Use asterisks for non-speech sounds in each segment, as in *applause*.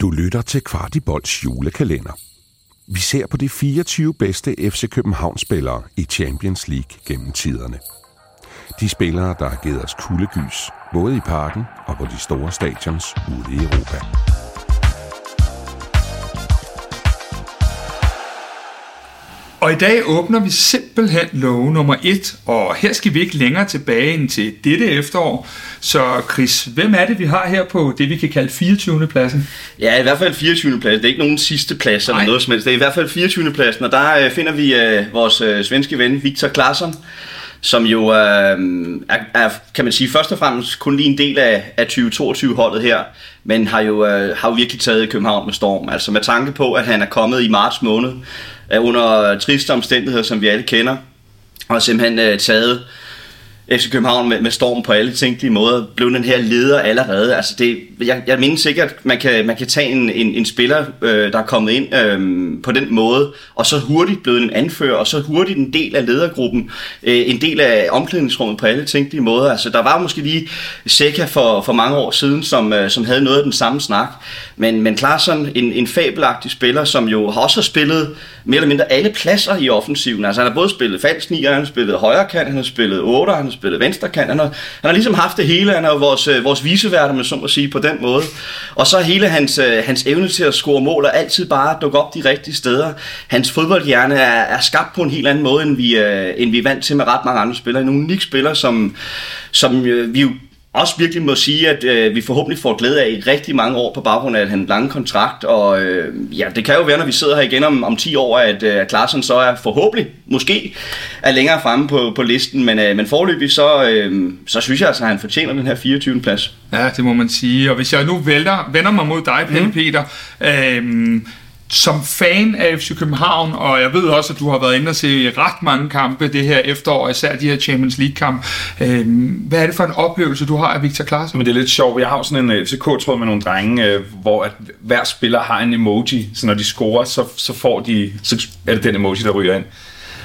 Du lytter til Kvartibolds julekalender. Vi ser på de 24 bedste FC København-spillere i Champions League gennem tiderne. De spillere, der har givet os kuldegys, både i parken og på de store stadions ude i Europa. Og i dag åbner vi simpelthen lov nummer et, og her skal vi ikke længere tilbage end til dette efterår. Så Chris, hvem er det, vi har her på det, vi kan kalde 24. pladsen? Ja, i hvert fald 24. plads. Det er ikke nogen sidste plads eller noget som helst. Det er i hvert fald 24. pladsen, og der øh, finder vi øh, vores øh, svenske ven Victor Klarsson, som jo øh, er, er, kan man sige, først og fremmest kun lige en del af, af 2022-holdet her, men har jo, øh, har jo virkelig taget København med storm. Altså med tanke på, at han er kommet i marts måned, under triste omstændigheder, som vi alle kender, og simpelthen øh, taget FC København med, med storm på alle tænkelige måder, blev den her leder allerede. Altså det, jeg, jeg mener sikkert, at man kan, man kan tage en, en, en spiller, øh, der er kommet ind øh, på den måde, og så hurtigt blevet en anfører, og så hurtigt en del af ledergruppen, øh, en del af omklædningsrummet på alle tænkelige måder. Altså der var måske lige Seca for, for mange år siden, som, øh, som havde noget af den samme snak, men, men Klaarsson, en, en fabelagtig spiller, som jo også har spillet mere eller mindre alle pladser i offensiven. Altså han har både spillet falsk 9, han har spillet højre kant, han har spillet 8, han har spillet venstre kant. Han har, han har ligesom haft det hele. Han er jo vores, øh, vores viseværter, med så må sige, på den måde. Og så hele hans, øh, hans evne til at score mål og altid bare dukke op de rigtige steder. Hans fodboldhjerne er, er skabt på en helt anden måde, end vi, øh, end vi er vant til med ret mange andre spillere. En unik spiller, som, som øh, vi jo også virkelig må sige, at øh, vi forhåbentlig får glæde af i rigtig mange år på baggrund af en lang kontrakt. Og øh, ja, det kan jo være, når vi sidder her igen om, om 10 år, at øh, Klaarsson så er forhåbentlig, måske, er længere fremme på, på listen. Men, øh, men forløbig, så, øh, så synes jeg altså, at han fortjener den her 24. plads. Ja, det må man sige. Og hvis jeg nu vælter, vender mig mod dig, Pelle mm. Peter, øh, som fan af FC København, og jeg ved også, at du har været inde og se ret mange kampe det her efterår, især de her Champions League-kamp. Øh, hvad er det for en oplevelse, du har af Victor Klaas? Men det er lidt sjovt. Jeg har jo sådan en øh, FCK-tråd med nogle drenge, øh, hvor at hver spiller har en emoji, så når de scorer, så, så får de, så er det den emoji, der ryger ind.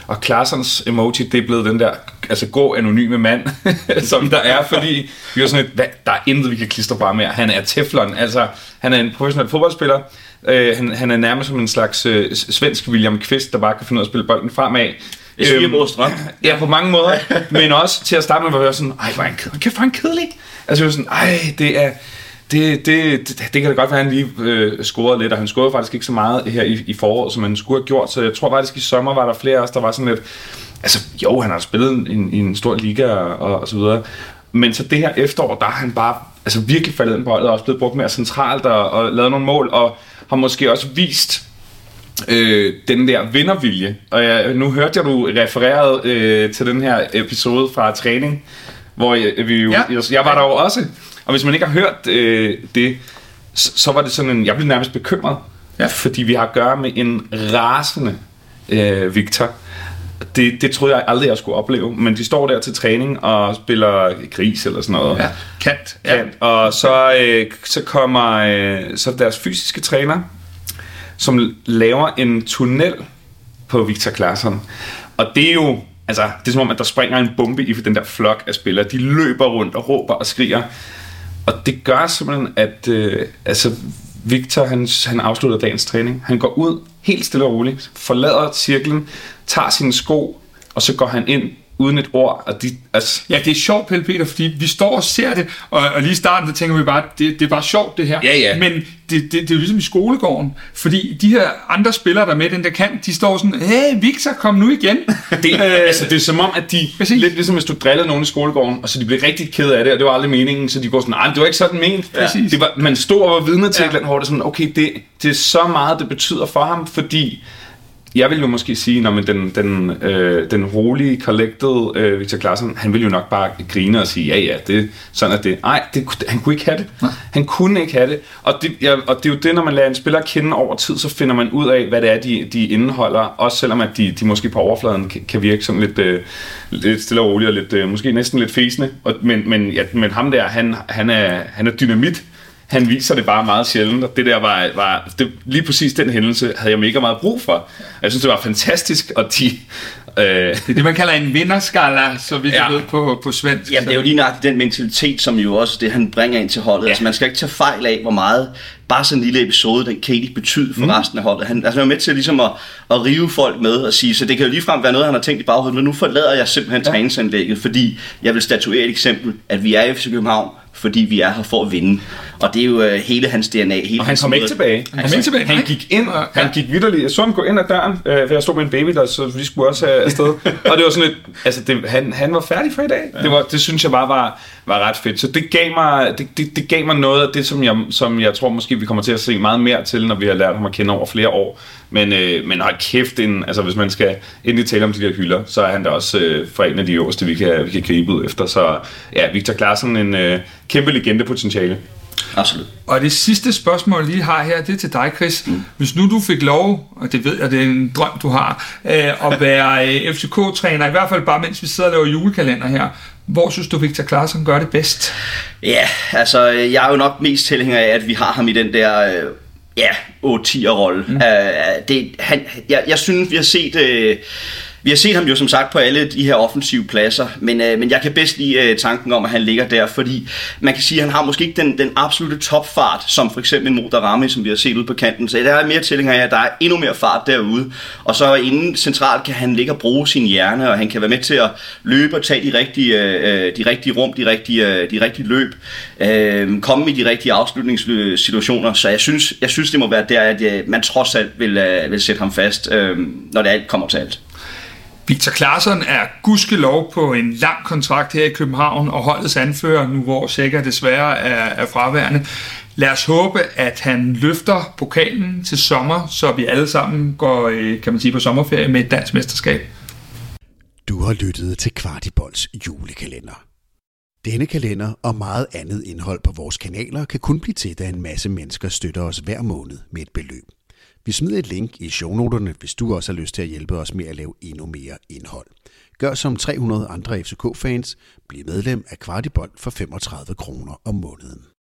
Og Klarsons emoji, det er blevet den der, altså gå anonyme mand, *laughs* som der er, fordi vi er sådan et, hvad, der er intet, vi kan klistre bare med. Han er teflon, altså han er en professionel fodboldspiller, Øh, han, han er nærmest som en slags øh, svensk William Kvist, der bare kan finde ud af at spille bolden fremad. Jeg siger øhm, strøm. *laughs* Ja, på mange måder. men også til at starte med, var jeg sådan, ej, hvor er han kedelig. Kæft, hvor er han kedelig. Altså, jeg var sådan, ej, det er... Det, det, det, det kan da godt være, at han lige øh, scorede lidt, og han scorede faktisk ikke så meget her i, i foråret, som han skulle have gjort, så jeg tror faktisk, i sommer var der flere af os, der var sådan lidt, altså jo, han har spillet i en, stor liga og, og så videre, men så det her efterår, der har han bare altså virkelig faldet ind på holdet, og også blevet brugt mere centralt og, og lavet nogle mål, og har måske også vist øh, den der vindervilje. Og jeg, nu hørte jeg, du refererede øh, til den her episode fra træning, hvor jeg, vi jo, ja. jeg, jeg var der jo også. Og hvis man ikke har hørt øh, det, så, så var det sådan en, jeg blev nærmest bekymret, ja. fordi vi har at gøre med en rasende øh, Victor. Det, det troede jeg aldrig, jeg skulle opleve. Men de står der til træning og spiller gris eller sådan noget. Ja, kant. kant. Ja. Og så, øh, så kommer øh, så deres fysiske træner, som laver en tunnel på Victor Claesson. Og det er jo, altså, det er som om, at der springer en bombe i for den der flok af spillere. De løber rundt og råber og skriger. Og det gør simpelthen, at øh, altså, Victor han, han afslutter dagens træning. Han går ud helt stille og roligt, forlader cirklen, tager sine sko, og så går han ind uden et ord. Og de, altså... Ja, det er sjovt, Pelle Peter, fordi vi står og ser det, og, og lige i starten, der tænker vi bare, det, det er bare sjovt det her. Ja, ja. Men det, det, det er jo ligesom i skolegården, fordi de her andre spillere, der er med den der kant, de står sådan, hey Victor, kom nu igen. *laughs* Det, øh, altså, det er som om, at de, præcis. lidt ligesom hvis du drillede nogen i skolegården, og så de blev rigtig ked af det, og det var aldrig meningen, så de går sådan, nej, det var ikke sådan ment. Ja. Det var, man stod og var vidne til ja. et eller andet, hvor det sådan, okay, det, det er så meget, det betyder for ham, fordi jeg vil jo måske sige, at den, den, øh, den rolige, collected øh, Victor Claesson, han vil jo nok bare grine og sige, ja ja, det, sådan er det. Nej, det, han kunne ikke have det. Nej. Han kunne ikke have det. Og det, ja, og det er jo det, når man lader en spiller kende over tid, så finder man ud af, hvad det er, de, de indeholder. Også selvom at de, de måske på overfladen kan, kan virke sådan lidt, øh, lidt stille og roligt, og lidt, øh, måske næsten lidt fæsende. Og, men, men, ja, men ham der, han, han, er, han er dynamit han viser det bare meget sjældent, og det der var, var det, lige præcis den hændelse havde jeg mega meget brug for. Jeg synes, det var fantastisk, og de, Øh. Det er det, man kalder en vinderskala, så vi ja. ved på, på svensk. Jamen, det er jo lige nok den mentalitet, som jo også det, han bringer ind til holdet. Ja. Altså, man skal ikke tage fejl af, hvor meget bare sådan en lille episode, den kan ikke betyde for mm. resten af holdet. Han, altså, han er med til ligesom at, at rive folk med og sige, så det kan jo ligefrem være noget, han har tænkt i baghovedet, men nu forlader jeg simpelthen ja. træningsanlægget, fordi jeg vil statuere et eksempel, at vi er i FC København, fordi vi er her for at vinde. Og det er jo uh, hele hans DNA. Hele og han kom ikke tilbage. Han, kom ikke tilbage. Han gik ind, og han gik vidderligt. Jeg så ham gå ind ad døren, øh, for jeg stod med en baby der, så vi skulle også have afsted. og det var sådan et, altså det, han, han var færdig for i dag. Ja. Det, var, det synes jeg bare var, var ret fedt. Så det gav mig, det, det, det gav mig noget af det, som jeg, som jeg tror måske vi kommer til at se meget mere til, når vi har lært ham at kende over flere år. Men, øh, men har kæft, en, altså hvis man skal endelig tale om de der hylder, så er han da også øh, fra en af de øverste, vi kan, vi kan gribe ud efter. Så ja, Victor Klaassen, en øh, kæmpe legendepotentiale. Absolut. Og det sidste spørgsmål, jeg lige har her, det er til dig, Chris. Mm. Hvis nu du fik lov, og det ved jeg, det er en drøm, du har, øh, at være øh, FCK-træner, i hvert fald bare mens vi sidder og laver julekalender her, hvor synes du, Victor Klaassen gør det bedst? Ja, altså jeg er jo nok mest tilhænger af, at vi har ham i den der øh, ja, 8-10'er-rolle. Mm. Uh, det, han, jeg, jeg synes, vi har set... Uh, vi har set ham jo som sagt på alle de her offensive pladser, men, øh, men jeg kan bedst lide øh, tanken om, at han ligger der, fordi man kan sige, at han har måske ikke den, den absolute topfart, som for eksempel en Modarami, som vi har set ude på kanten. Så der er mere tilhænger af, at der er endnu mere fart derude. Og så inden centralt kan han ligge og bruge sin hjerne, og han kan være med til at løbe og tage de rigtige, øh, øh, de rigtige rum, de rigtige, øh, de rigtige løb, øh, komme i de rigtige afslutningssituationer. Så jeg synes, jeg synes det må være der, at øh, man trods alt vil, øh, vil sætte ham fast, øh, når det alt kommer til alt. Victor Claesson er gudskelov på en lang kontrakt her i København, og holdets anfører, nu hvor Sækker desværre er, er fraværende. Lad os håbe, at han løfter pokalen til sommer, så vi alle sammen går øh, kan man sige, på sommerferie med et dansk mesterskab. Du har lyttet til Kvartibolds julekalender. Denne kalender og meget andet indhold på vores kanaler kan kun blive til, da en masse mennesker støtter os hver måned med et beløb. Vi smider et link i shownoterne, hvis du også har lyst til at hjælpe os med at lave endnu mere indhold. Gør som 300 andre FCK-fans. Bliv medlem af Kvartibold for 35 kroner om måneden.